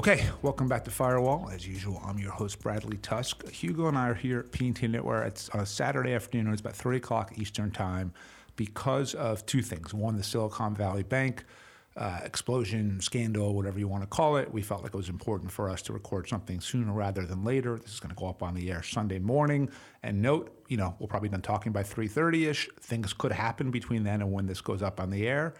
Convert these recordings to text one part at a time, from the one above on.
Okay, welcome back to Firewall. As usual, I'm your host, Bradley Tusk. Hugo and I are here at P&T Knitwear. It's on a Saturday afternoon. It's about 3 o'clock Eastern Time because of two things. One, the Silicon Valley Bank uh, explosion, scandal, whatever you want to call it. We felt like it was important for us to record something sooner rather than later. This is going to go up on the air Sunday morning. And note, you know, we'll probably done talking by 3.30ish. Things could happen between then and when this goes up on the air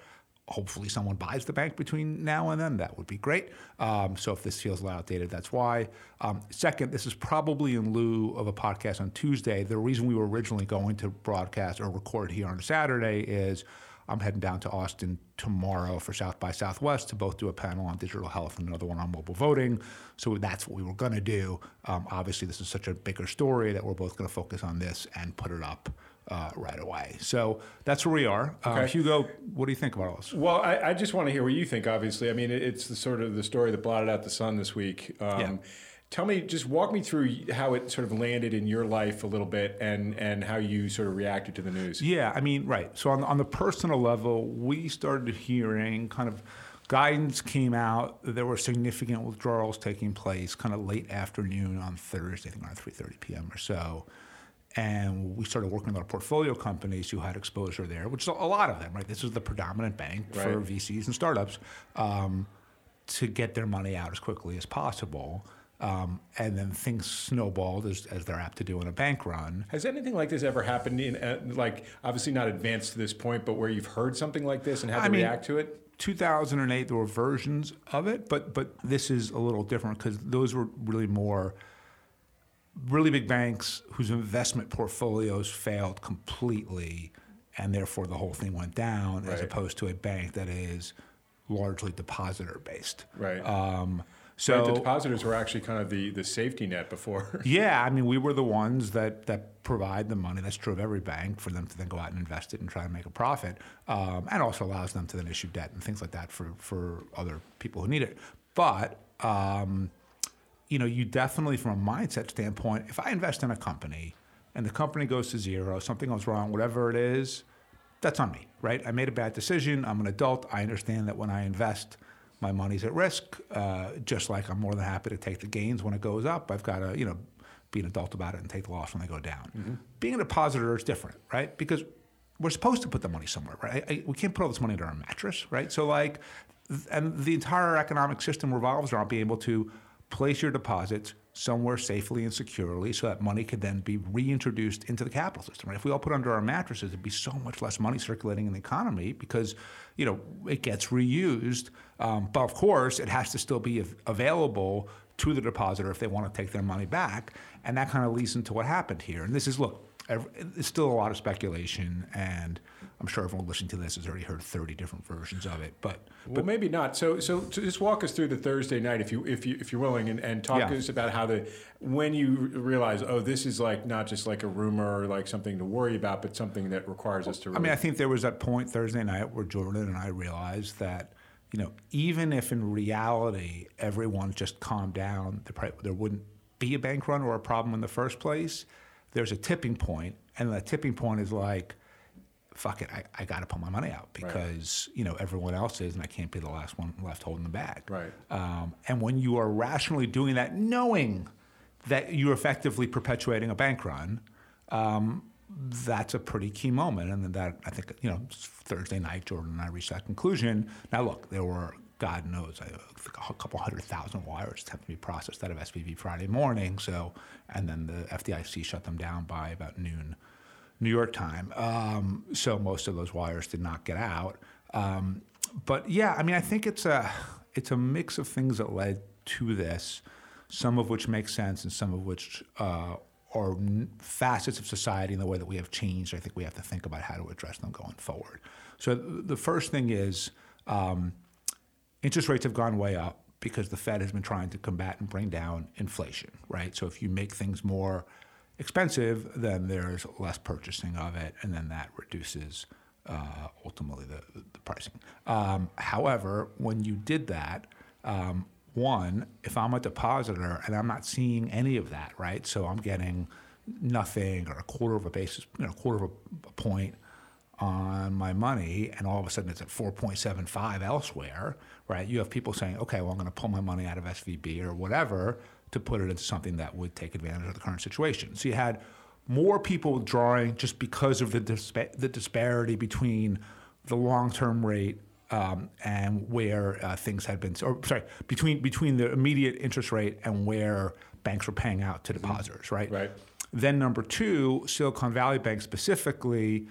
hopefully someone buys the bank between now and then. That would be great. Um, so if this feels a little outdated, that's why. Um, second, this is probably in lieu of a podcast on Tuesday. The reason we were originally going to broadcast or record here on Saturday is I'm heading down to Austin tomorrow for South by Southwest to both do a panel on digital health and another one on mobile voting. So that's what we were going to do. Um, obviously, this is such a bigger story that we're both going to focus on this and put it up uh, right away. So that's where we are. Um, okay. Hugo, what do you think about all this? Well, I, I, just want to hear what you think. Obviously, I mean, it's the sort of the story that blotted out the sun this week. Um, yeah. Tell me, just walk me through how it sort of landed in your life a little bit, and and how you sort of reacted to the news. Yeah, I mean, right. So on on the personal level, we started hearing kind of guidance came out. There were significant withdrawals taking place, kind of late afternoon on Thursday, I think around 3:30 p.m. or so and we started working with our portfolio companies who had exposure there, which is a lot of them, right? This is the predominant bank right. for VCs and startups um, to get their money out as quickly as possible. Um, and then things snowballed as, as they're apt to do in a bank run. Has anything like this ever happened in, uh, like, obviously not advanced to this point, but where you've heard something like this and had I to mean, react to it? 2008, there were versions of it, but but this is a little different because those were really more really big banks whose investment portfolios failed completely, and therefore the whole thing went down, right. as opposed to a bank that is largely depositor based. Right. Um, so right, the depositors were actually kind of the, the safety net before. yeah, I mean, we were the ones that that provide the money. That's true of every bank for them to then go out and invest it and try to make a profit, um, and also allows them to then issue debt and things like that for for other people who need it. But um, you know, you definitely, from a mindset standpoint, if I invest in a company and the company goes to zero, something goes wrong, whatever it is, that's on me, right? I made a bad decision. I'm an adult. I understand that when I invest, my money's at risk. Uh, just like I'm more than happy to take the gains when it goes up. I've got to, you know, be an adult about it and take the loss when they go down. Mm-hmm. Being a depositor is different, right? Because we're supposed to put the money somewhere, right? I, I, we can't put all this money under our mattress, right? So like, and the entire economic system revolves around being able to place your deposits somewhere safely and securely so that money could then be reintroduced into the capital system. Right? If we all put under our mattresses, it'd be so much less money circulating in the economy because you know it gets reused. Um, but of course, it has to still be available to the depositor if they want to take their money back, and that kind of leads into what happened here. And this is look, it's still a lot of speculation and I'm sure everyone listening to this has already heard 30 different versions of it, but well, but maybe not. So, so, just walk us through the Thursday night, if you if you if you're willing, and, and talk yeah. to us about how the when you realize, oh, this is like not just like a rumor or like something to worry about, but something that requires us to. Really I mean, I think there was that point Thursday night where Jordan and I realized that you know even if in reality everyone just calmed down, there wouldn't be a bank run or a problem in the first place. There's a tipping point, and the tipping point is like fuck it, I, I got to put my money out because right. you know everyone else is, and I can't be the last one left holding the bag. Right. Um, and when you are rationally doing that, knowing that you're effectively perpetuating a bank run, um, that's a pretty key moment. And then that I think you know Thursday night, Jordan and I reached that conclusion. Now look, there were God knows, a couple hundred thousand wires have to be processed out of SVB Friday morning. So, and then the FDIC shut them down by about noon New York time. Um, so most of those wires did not get out. Um, but yeah, I mean, I think it's a it's a mix of things that led to this, some of which make sense and some of which uh, are facets of society in the way that we have changed. I think we have to think about how to address them going forward. So the first thing is um, interest rates have gone way up because the Fed has been trying to combat and bring down inflation, right? So if you make things more expensive, then there's less purchasing of it, and then that reduces uh, ultimately the, the pricing. Um, however, when you did that, um, one, if I'm a depositor and I'm not seeing any of that, right? So I'm getting nothing or a quarter of a basis, you know, a quarter of a, a point on my money, and all of a sudden it's at 4.75 elsewhere, right? You have people saying, okay, well, I'm going to pull my money out of SVB or whatever to put it into something that would take advantage of the current situation. So you had more people withdrawing just because of the, dispa- the disparity between the long-term rate um, and where uh, things had been, or sorry, between between the immediate interest rate and where banks were paying out to depositors, right? Right. Then number two, Silicon Valley Bank specifically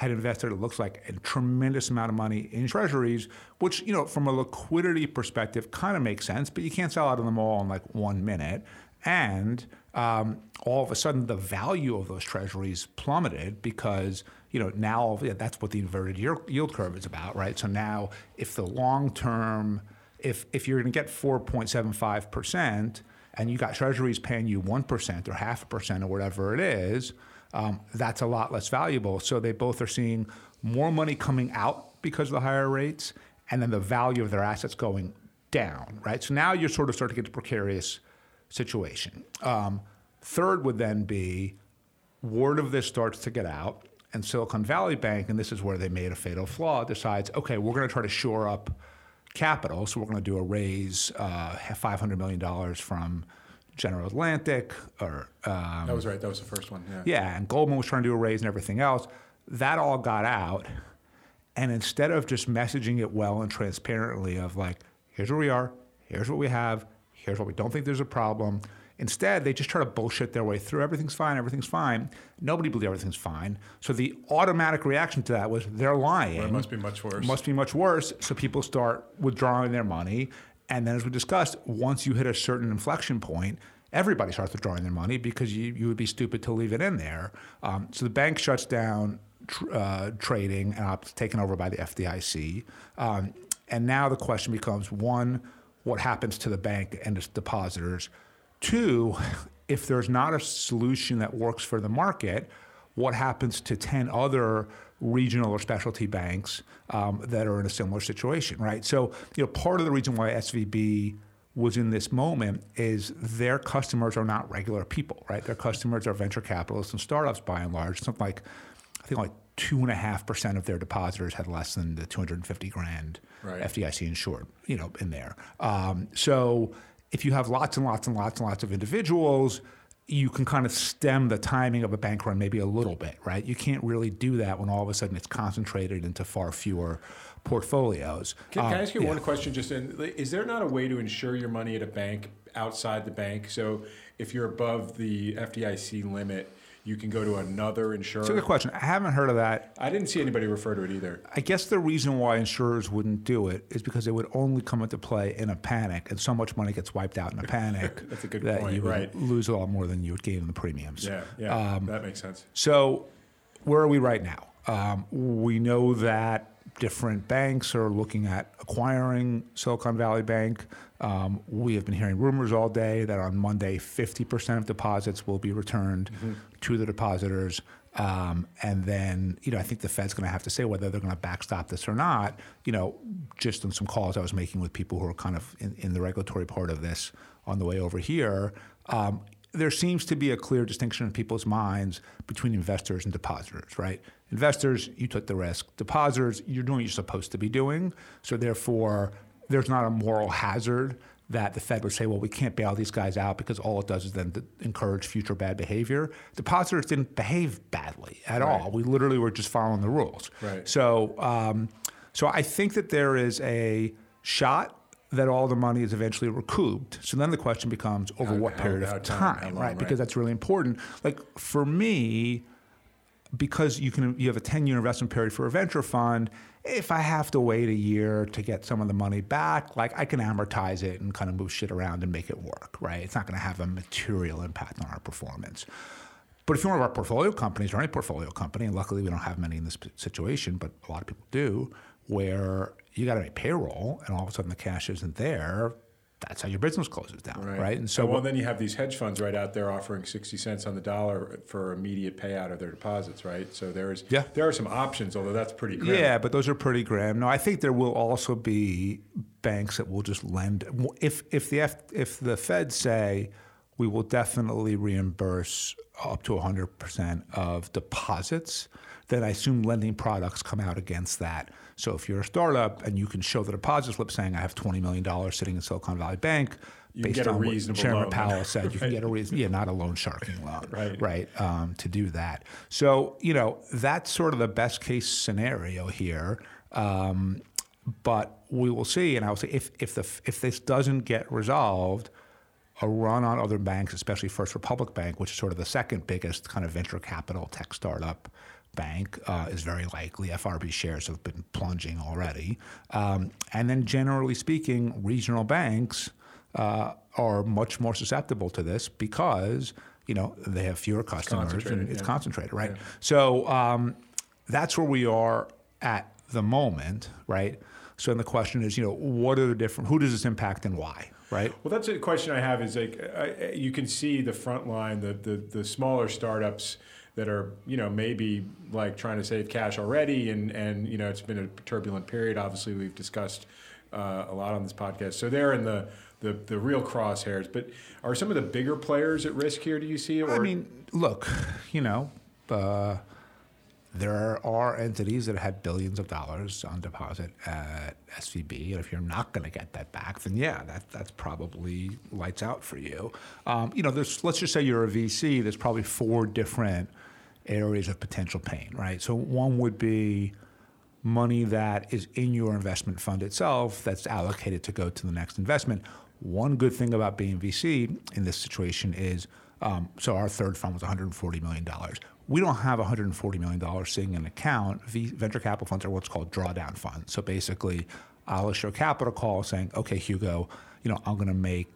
had invested, it looks like, a tremendous amount of money in treasuries, which, you know, from a liquidity perspective kind of makes sense, but you can't sell out of them all in like one minute. And um, all of a sudden, the value of those treasuries plummeted because, you know, now yeah, that's what the inverted yield curve is about, right? So now, if the long term, if, if you're going to get 4.75%, and you got treasuries paying you 1% or half a percent or whatever it is, um, that's a lot less valuable. So they both are seeing more money coming out because of the higher rates and then the value of their assets going down, right? So now you're sort of starting to get a precarious situation. Um, third would then be word of this starts to get out, and Silicon Valley Bank, and this is where they made a fatal flaw, decides, okay, we're going to try to shore up capital. So we're going to do a raise, uh, $500 million from General Atlantic or. Um, that was right. That was the first one. Yeah. Yeah. And Goldman was trying to do a raise and everything else. That all got out. And instead of just messaging it well and transparently, of like, here's where we are, here's what we have, here's what we don't think there's a problem, Instead, they just try to bullshit their way through. Everything's fine, everything's fine. Nobody believes everything's fine. So the automatic reaction to that was they're lying. Well, it must be much worse. It must be much worse. So people start withdrawing their money. And then, as we discussed, once you hit a certain inflection point, everybody starts withdrawing their money because you, you would be stupid to leave it in there. Um, so the bank shuts down tr- uh, trading and it's taken over by the FDIC. Um, and now the question becomes one, what happens to the bank and its depositors? Two, if there's not a solution that works for the market, what happens to 10 other regional or specialty banks um, that are in a similar situation, right? So, you know, part of the reason why SVB was in this moment is their customers are not regular people, right? Their customers are venture capitalists and startups by and large. Something like, I think like two and a half percent of their depositors had less than the 250 grand right. FDIC insured, you know, in there. Um, so, if you have lots and lots and lots and lots of individuals, you can kind of stem the timing of a bank run maybe a little bit, right? You can't really do that when all of a sudden it's concentrated into far fewer portfolios. Can, can I ask you um, one question? Just in, is there not a way to insure your money at a bank outside the bank? So if you're above the FDIC limit, you can go to another insurer. It's a good question. I haven't heard of that. I didn't see anybody refer to it either. I guess the reason why insurers wouldn't do it is because it would only come into play in a panic, and so much money gets wiped out in a panic That's a good that point, you would right. lose a lot more than you would gain in the premiums. Yeah, yeah, um, that makes sense. So, where are we right now? Um, we know that different banks are looking at acquiring Silicon Valley Bank. Um, we have been hearing rumors all day that on Monday, 50% of deposits will be returned mm-hmm. to the depositors. Um, and then, you know, I think the Fed's going to have to say whether they're going to backstop this or not. You know, just on some calls I was making with people who are kind of in, in the regulatory part of this on the way over here, um, there seems to be a clear distinction in people's minds between investors and depositors, right? Investors, you took the risk. Depositors, you're doing what you're supposed to be doing. So therefore, there's not a moral hazard that the Fed would say, well, we can't bail these guys out because all it does is then encourage future bad behavior. Depositors didn't behave badly at right. all. We literally were just following the rules. Right. So, um, so I think that there is a shot that all the money is eventually recouped. So then the question becomes over how, what period how, of time, time long, right? Because that's really important. Like for me, because you can you have a 10 year investment period for a venture fund, if I have to wait a year to get some of the money back, like I can amortize it and kind of move shit around and make it work, right? It's not going to have a material impact on our performance. But if you're one of our portfolio companies or any portfolio company, and luckily we don't have many in this situation, but a lot of people do, where you got to make payroll, and all of a sudden the cash isn't there. That's how your business closes down, right? right? And so, well, then you have these hedge funds right out there offering sixty cents on the dollar for immediate payout of their deposits, right? So there's yeah. there are some options, although that's pretty grim. Yeah, but those are pretty grim. No, I think there will also be banks that will just lend if if the F, if the Fed say we will definitely reimburse up to 100% of deposits then I assume lending products come out against that. So if you're a startup and you can show the deposit slip saying I have $20 million sitting in Silicon Valley Bank, You based on what Chairman loan. Powell said, you can get a reason, yeah, not a loan sharking loan, Right. right, um, to do that. So you know that's sort of the best case scenario here. Um, but we will see, and I will say if if the if this doesn't get resolved, a run on other banks, especially First Republic Bank, which is sort of the second biggest kind of venture capital tech startup bank, uh, is very likely. FRB shares have been plunging already. Um, and then, generally speaking, regional banks uh, are much more susceptible to this because you know they have fewer customers and it's yeah. concentrated, right? So um, that's where we are at the moment, right? So then the question is, you know, what are the different? Who does this impact and why, right? Well, that's a question I have. Is like I, you can see the front line, the, the the smaller startups that are you know maybe like trying to save cash already, and and you know it's been a turbulent period. Obviously, we've discussed uh, a lot on this podcast, so they're in the. The, the real crosshairs, but are some of the bigger players at risk here? Do you see? Or I mean, look, you know, uh, there are entities that have billions of dollars on deposit at SVB, and if you're not going to get that back, then yeah, that that's probably lights out for you. Um, you know, there's let's just say you're a VC. There's probably four different areas of potential pain, right? So one would be money that is in your investment fund itself that's allocated to go to the next investment. One good thing about being VC in this situation is um, so our third fund was $140 million. We don't have $140 million sitting in an account. V- venture capital funds are what's called drawdown funds. So basically, I'll issue a capital call saying, okay, Hugo, you know, I'm going to make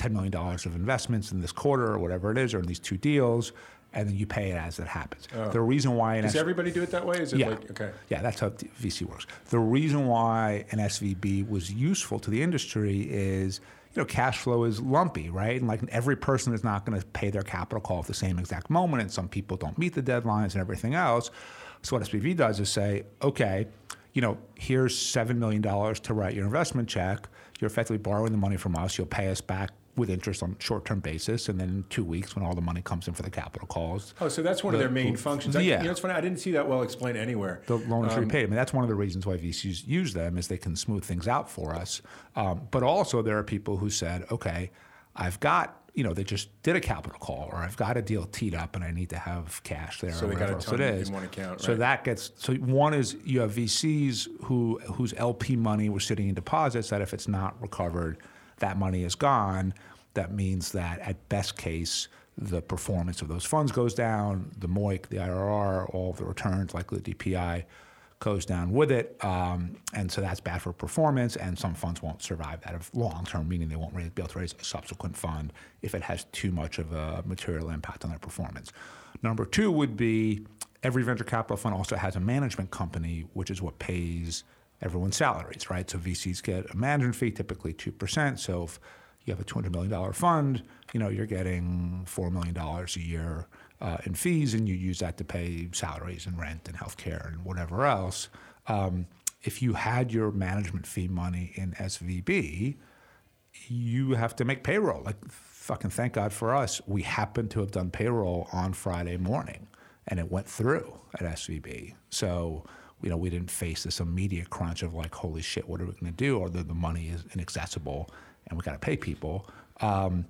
$10 million of investments in this quarter or whatever it is, or in these two deals, and then you pay it as it happens. Oh. The reason why an does S- everybody do it that way? Is it yeah. like okay? Yeah, that's how VC works. The reason why an SVB was useful to the industry is, you know, cash flow is lumpy, right? And like every person is not going to pay their capital call at the same exact moment, and some people don't meet the deadlines and everything else. So what SVB does is say, okay, you know, here's seven million dollars to write your investment check. You're effectively borrowing the money from us. You'll pay us back with interest on short-term basis, and then in two weeks, when all the money comes in for the capital calls, Oh, so that's one of their main functions. I, yeah. you know, it's funny. I didn't see that well explained anywhere. the loan is Um, repaid. I mean, that's one of the reasons why VCs use them is they can smooth things out for us. Um, but also, there are people who said, okay, I've got, you know, they just did a capital call, or I've got a deal teed up, and I need to have cash there. So they got a ton it in is. one account, So that gets so one is you have VCs who whose LP money was sitting in deposits that if it's not recovered, that money is gone. That means that at best case, the performance of those funds goes down, the MOIC, the IRR, all of the returns, likely the DPI, goes down with it. Um, and so that's bad for performance, and some funds won't survive that of long term, meaning they won't be able to raise a subsequent fund if it has too much of a material impact on their performance. Number two would be every venture capital fund also has a management company, which is what pays everyone's salaries, right? So VCs get a management fee, typically 2%. So if you have a $200 million fund, you know, you're getting $4 million a year uh, in fees, and you use that to pay salaries and rent and healthcare and whatever else. Um, if you had your management fee money in SVB, you have to make payroll. Like, fucking thank God for us, we happened to have done payroll on Friday morning, and it went through at SVB. So, you know, we didn't face this immediate crunch of like, holy shit, what are we going to do? Or the, the money is inaccessible, and we got to pay people. Um,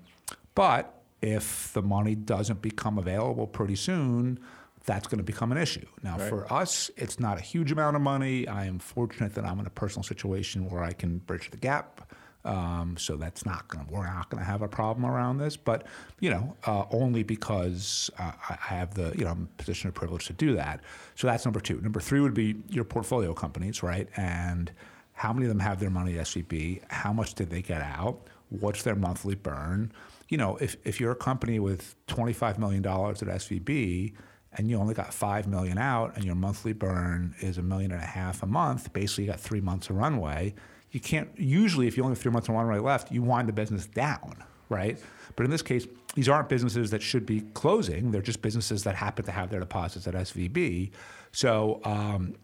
but if the money doesn't become available pretty soon, that's going to become an issue. Now, Right. for us, it's not a huge amount of money. I am fortunate that I'm in a personal situation where I can bridge the gap. Um, so that's not going to, we're not going to have a problem around this, but, you know, uh, only because uh, I have the, you know, I'm position of privilege to do that. So that's number two. Number three would be your portfolio companies, right? And how many of them have their money at SVB? How much did they get out? What's their monthly burn? You know, if, if you're a company with $25 million at SVB and you only got 5 million out and your monthly burn is a million and a half a month, basically you got three months of runway. You can't, usually, if you only have three months of runway left, you wind the business down, right? But in this case, these aren't businesses that should be closing. They're just businesses that happen to have their deposits at SVB. So, um,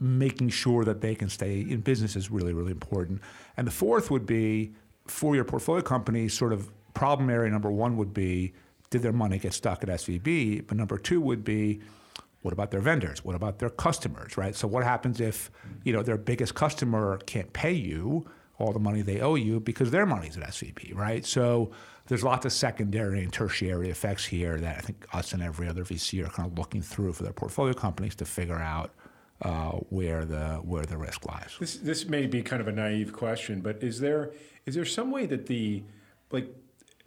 making sure that they can stay in business is really, really important. And the fourth would be for your portfolio company, sort of problem area number one would be did their money get stuck at SVB? But number two would be What about their vendors? What about their customers, right? So what happens if, you know, their biggest customer can't pay you all the money they owe you because their money's at SVB, right? So there's lots of secondary and tertiary effects here that I think us and every other VC are kind of looking through for their portfolio companies to figure out uh, where the where the risk lies. This this may be kind of a naive question, but is there is there some way that the like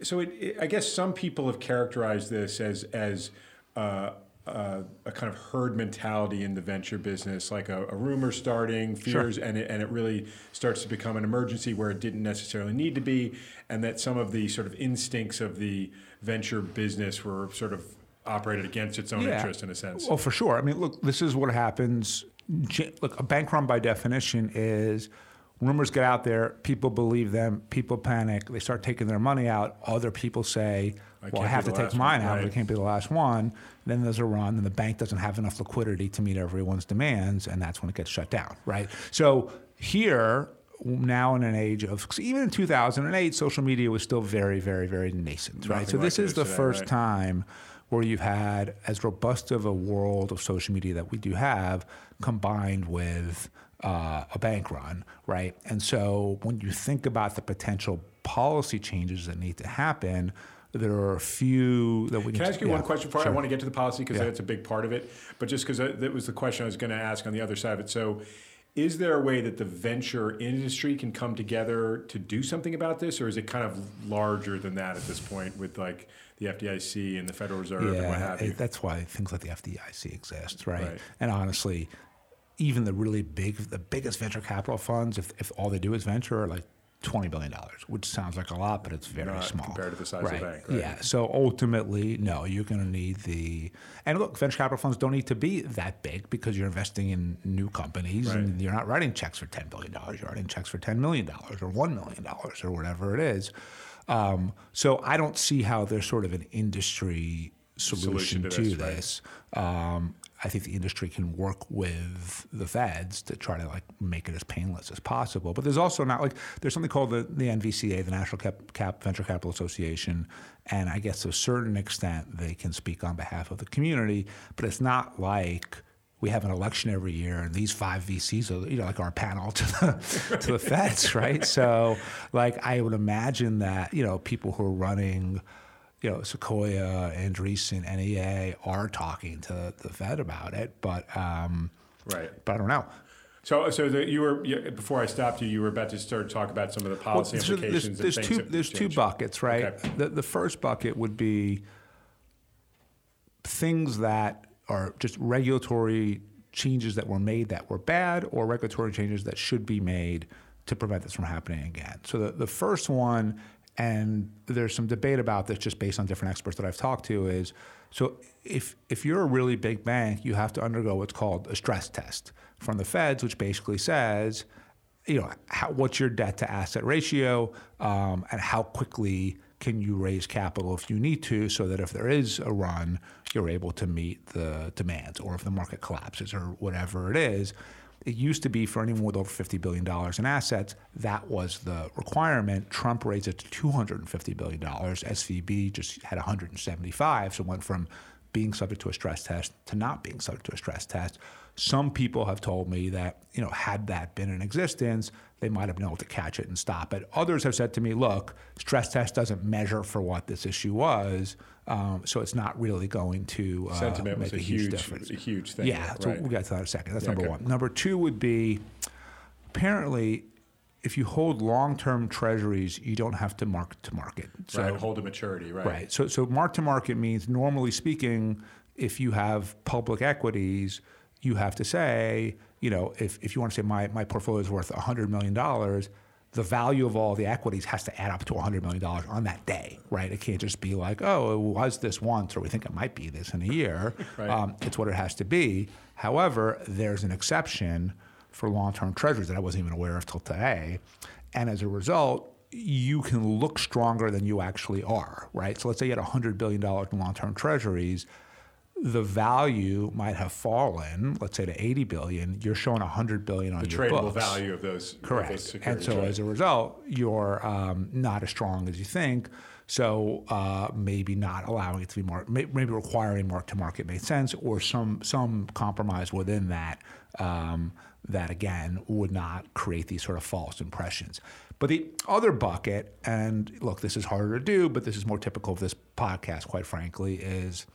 so it, it, I guess some people have characterized this as as uh, uh, a kind of herd mentality in the venture business, like a, a rumor starting, fears, sure. and, it, and it really starts to become an emergency where it didn't necessarily need to be, and that some of the sort of instincts of the venture business were sort of operated against its own yeah. interest in a sense. Well, for sure. I mean, look, this is what happens. Look, a bank run by definition is rumors get out there, people believe them, people panic, they start taking their money out. Other people say, I well, I have to take mine one, out, right. but it can't be the last one. Then there's a run, and the bank doesn't have enough liquidity to meet everyone's demands, and that's when it gets shut down, right? So here, now in an age of even in 2008, social media was still very, very, very nascent, right? Nothing so this is the today, first right? time where you've had as robust of a world of social media that we do have, combined with uh, a bank run, right? And so when you think about the potential policy changes that need to happen, there are a few that we can. I ask you yeah, one question before sure. I want to get to the policy because yeah. that's a big part of it. But just because that was the question I was going to ask on the other side of it. So, is there a way that the venture industry can come together to do something about this, or is it kind of larger than that at this point with like the FDIC and the Federal Reserve yeah, and what have you? That's why things like the FDIC exist, right? right. And honestly, even the really big, the biggest venture capital funds, if, if all they do is venture, are like twenty billion dollars, which sounds like a lot, but it's very Not small compared to the size right. of the bank. Right? Yeah. So ultimately, no, you're going to need the and look, venture capital funds don't need to be that big because you're investing in new companies right. and you're not writing checks for ten billion dollars. You're writing checks for ten million dollars or one million dollars or whatever it is. Um, so I don't see how there's sort of an industry solution, solution to, to, this. Right. Um, I think the industry can work with the feds to try to like make it as painless as possible. But there's also not like there's something called the, the NVCA, the National Cap, Cap Venture Capital Association, and I guess to a certain extent they can speak on behalf of the community. But it's not like we have an election every year, and these five VCs are you know like our panel to the to the feds, right? So like I would imagine that you know people who are running you know, Sequoia, Andreessen, NEA are talking to the Fed about it, but um, right. But I don't know. So, so the, you were before I stopped you. You were about to start talk about some of the policy well, implications. There's, there's two. There's two buckets, right? Okay. The the first bucket would be things that are just regulatory changes that were made that were bad, or regulatory changes that should be made to prevent this from happening again. So the, the first one and there's some debate about this just based on different experts that I've talked to is so if if you're a really big bank, you have to undergo what's called a stress test from the feds, which basically says, you know, how, what's your debt to asset ratio, um, and how quickly can you raise capital if you need to, so that if there is a run, you're able to meet the demands, or if the market collapses or whatever it is. It used to be for anyone with over $50 billion in assets, that was the requirement. Trump raised it to $250 billion. SVB just had 175, so went from being subject to a stress test to not being subject to a stress test. Some people have told me that, you know, had that been in existence, they might have been able to catch it and stop it. Others have said to me, look, stress test doesn't measure for what this issue was. Um, so it's not really going to uh, Sentiment make a, a, huge, huge, difference. A huge thing. Yeah, so right. we'll get to that in a second. That's yeah, number okay. one. Number two would be apparently if you hold long-term treasuries, you don't have to mark to market. So, right, hold to maturity, right? Right. So, so mark to market means, normally speaking, if you have public equities, you have to say, you know, if, if you want to say my, my portfolio is worth $100 million, the value of all the equities has to add up to $100 million on that day, right? It can't just be like, oh, it was this once, or we think it might be this in a year. right. um, it's what it has to be. However, there's an exception for long-term treasuries that I wasn't even aware of till today. And as a result, you can look stronger than you actually are, right? So let's say you had $100 billion in long-term treasuries the value might have fallen, let's say to 80 billion, you're showing 100 billion on the your tradable value of those correct. Of those and so as a result, you're um, not as strong as you think. So uh, maybe not allowing it to be more, maybe requiring mark to market made sense, or some some compromise within that um, that again would not create these sort of false impressions. But the other bucket, and look, this is harder to do, but this is more typical of this podcast, quite frankly, is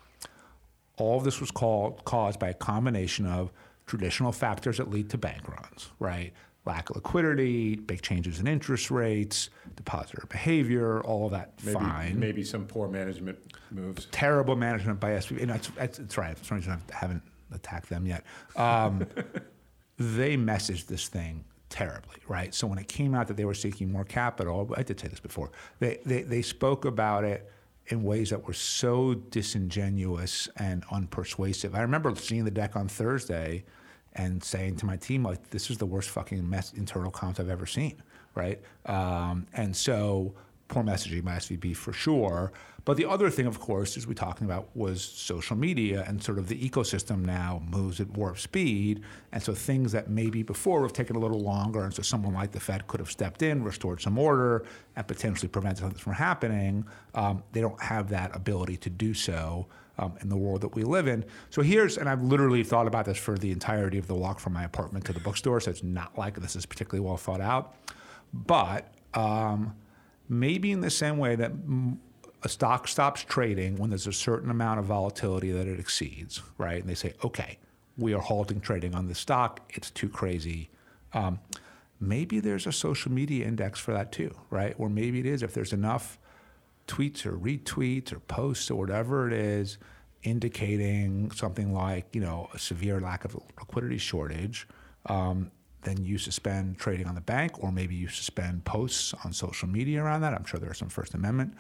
all of this was called, caused by a combination of traditional factors that lead to bank runs, right? Lack of liquidity, big changes in interest rates, depositor behavior, all of that maybe, fine. Maybe some poor management moves. Terrible management by SVB. And that's, that's, that's right. For some reason, I haven't attacked them yet. Um, they messaged this thing terribly, right? So when it came out that they were seeking more capital, I did say this before, they, they, they spoke about it in ways that were so disingenuous and unpersuasive. I remember seeing the deck on Thursday and saying to my team, like, this is the worst fucking mess, internal comps I've ever seen, right? Um, and so poor messaging by SVB for sure. But the other thing, of course, as we're talking about, was social media and sort of the ecosystem now moves at warp speed. And so things that maybe before would have taken a little longer, and so someone like the Fed could have stepped in, restored some order, and potentially prevented something from happening, um, they don't have that ability to do so. Um, in the world that we live in. So here's, and I've literally thought about this for the entirety of the walk from my apartment to the bookstore, so it's not like this is particularly well thought out. But um, maybe in the same way that a stock stops trading when there's a certain amount of volatility that it exceeds, right? And they say, okay, we are halting trading on this stock. It's too crazy. Um, maybe there's a social media index for that too, right? Or maybe it is if there's enough tweets or retweets or posts or whatever it is indicating something like, you know, a severe lack of liquidity shortage, um, then you suspend trading on the bank, or maybe you suspend posts on social media around that. I'm sure there are some First Amendment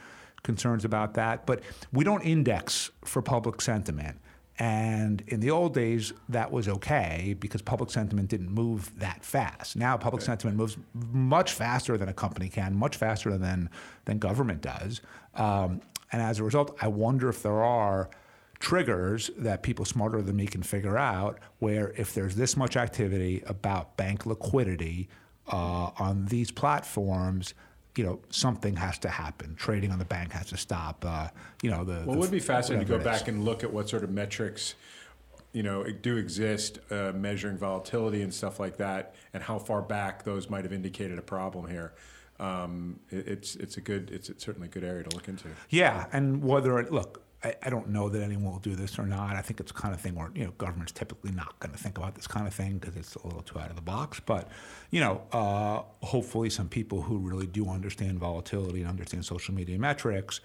concerns about that. But we don't index for public sentiment. And in the old days, that was okay because public sentiment didn't move that fast. Now, public sentiment moves much faster than a company can, much faster than, than government does. Um, and as a result, I wonder if there are triggers that people smarter than me can figure out where if there's this much activity about bank liquidity uh, on these platforms, you know, something has to happen. Trading on the bank has to stop. Uh, you know, the. Well, the, it would be fascinating to go back and look at what sort of metrics, you know, do exist, uh, measuring volatility and stuff like that, and how far back those might have indicated a problem here. Um, it, it's it's a good it's, it's certainly a good area to look into. Yeah, and whether it, look, I, I, don't know that anyone will do this or not. I think it's the kind of thing where you know government's typically not going to think about this kind of thing because it's a little too out of the box. But you know, uh, hopefully, some people who really do understand volatility and understand social media metrics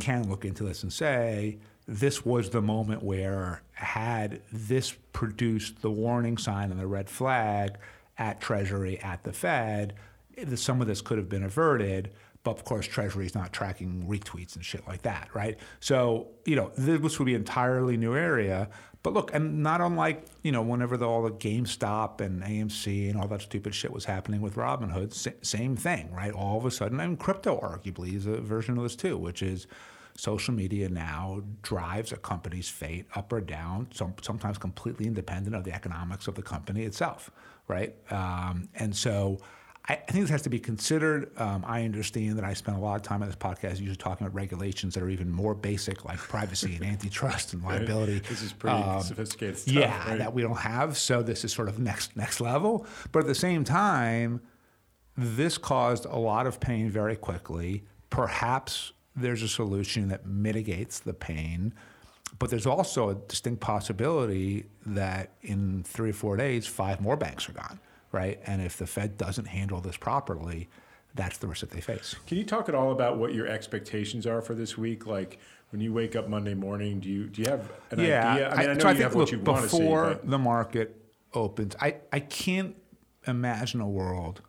can look into this and say this was the moment where had this produced the warning sign and the red flag at Treasury at the Fed, some of this could have been averted. But of course, Treasury is not tracking retweets and shit like that, right? So, you know, this would be an entirely new area. But look, and not unlike, you know, whenever the, all the GameStop and AMC and all that stupid shit was happening with Robinhood, same thing, right? All of a sudden, and crypto arguably is a version of this too, which is social media now drives a company's fate up or down, some, sometimes completely independent of the economics of the company itself, right? Um, and so, I, think this has to be considered. Um, I understand that I spend a lot of time on this podcast usually talking about regulations that are even more basic, like privacy and antitrust and liability. This is pretty um, sophisticated stuff. Yeah, right? that we don't have. So this is sort of next next level. But at the same time, this caused a lot of pain very quickly. Perhaps there's a solution that mitigates the pain. But there's also a distinct possibility that in three or four days, five more banks are gone right? And if the Fed doesn't handle this properly, that's the risk that they face. Can you talk at all about what your expectations are for this week? Like when you wake up Monday morning, do you do you have an yeah, idea? I mean, I, I know so you think, have what you want to see. Before the market opens, I, I can't imagine a world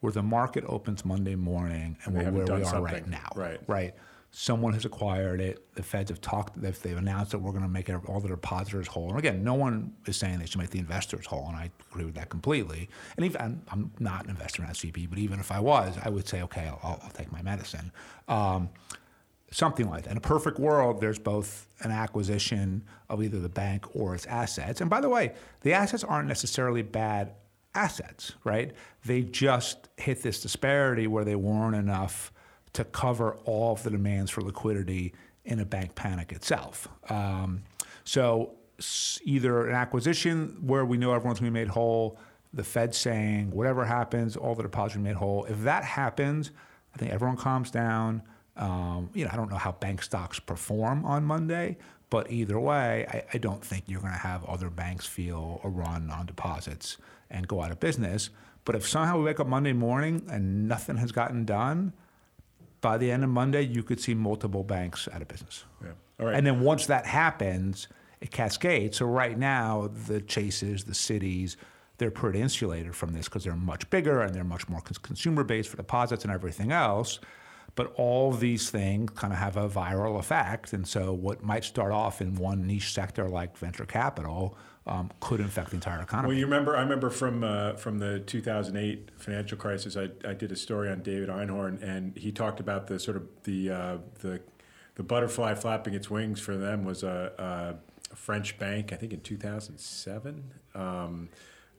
where the market opens Monday morning and, and we're where we are something. right now. Right. Right someone has acquired it. The feds have talked, they've, they've announced that we're going to make all the depositors whole. And again, no one is saying they should make the investors whole, and I agree with that completely. And even I'm, not an investor in SVB, but even if I was, I would say, okay, I'll, I'll take my medicine. Um, something like that. In a perfect world, there's both an acquisition of either the bank or its assets. And by the way, the assets aren't necessarily bad assets, right? They just hit this disparity where they weren't enough to cover all of the demands for liquidity in a bank panic itself. Um, so either an acquisition where we know everyone's going to be made whole, the Fed saying whatever happens, all the deposits are made whole. If that happens, I think everyone calms down. Um, you know, I don't know how bank stocks perform on Monday, but either way, I, I don't think you're going to have other banks feel a run on deposits and go out of business. But if somehow we wake up Monday morning and nothing has gotten done, by the end of Monday, you could see multiple banks out of business. Yeah. All right. And then once that happens, it cascades. So right now, the chases, the cities, they're pretty insulated from this because they're much bigger and they're much more consumer based for deposits and everything else. But all these things kind of have a viral effect. And so, what might start off in one niche sector like venture capital um, could infect the entire economy. Well, you remember, I remember from uh, from the 2008 financial crisis, I, I did a story on David Einhorn, and he talked about the sort of the uh, the the butterfly flapping its wings for them was a, a French bank, I think in 2007. Um,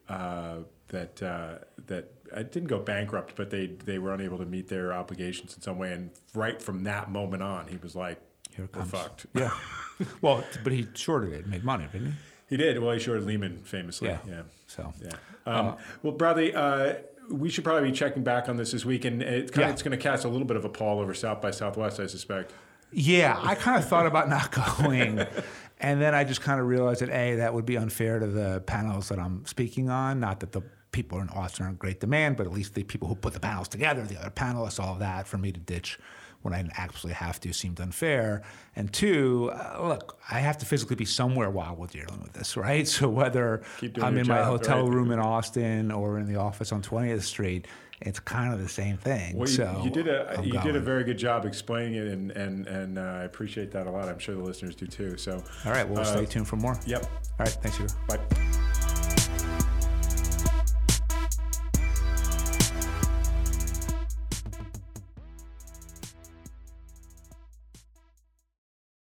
uh, that uh, that I didn't go bankrupt, but they they were unable to meet their obligations in some way. And right from that moment on, he was like, Here "We're fucked." Yeah. well, but he shorted it, made money, didn't he? He did. Well, he shorted Lehman famously. Yeah. Yeah. So yeah. Um, uh, well, Bradley. Uh, we should probably be checking back on this this week, and it kind yeah. of, it's going to cast a little bit of a pall over South by Southwest, I suspect. Yeah, I kind of thought about not going, and then I just kind of realized that a that would be unfair to the panels that I'm speaking on. Not that the people in Austin are in great demand, but at least the people who put the panels together, the other panelists, all of that, for me to ditch when I absolutely have to seemed unfair. And two, uh, look, I have to physically be somewhere while we're dealing with this, right? So whether I'm in job, my hotel right? room in Austin or in the office on 20th Street, it's kind of the same thing. Well, you, so you did a I'm you going. did a very good job explaining it, and and and uh, I appreciate that a lot. I'm sure the listeners do too. So all right, we'll uh, stay tuned for more. Yep. All right, thanks, you. Bye.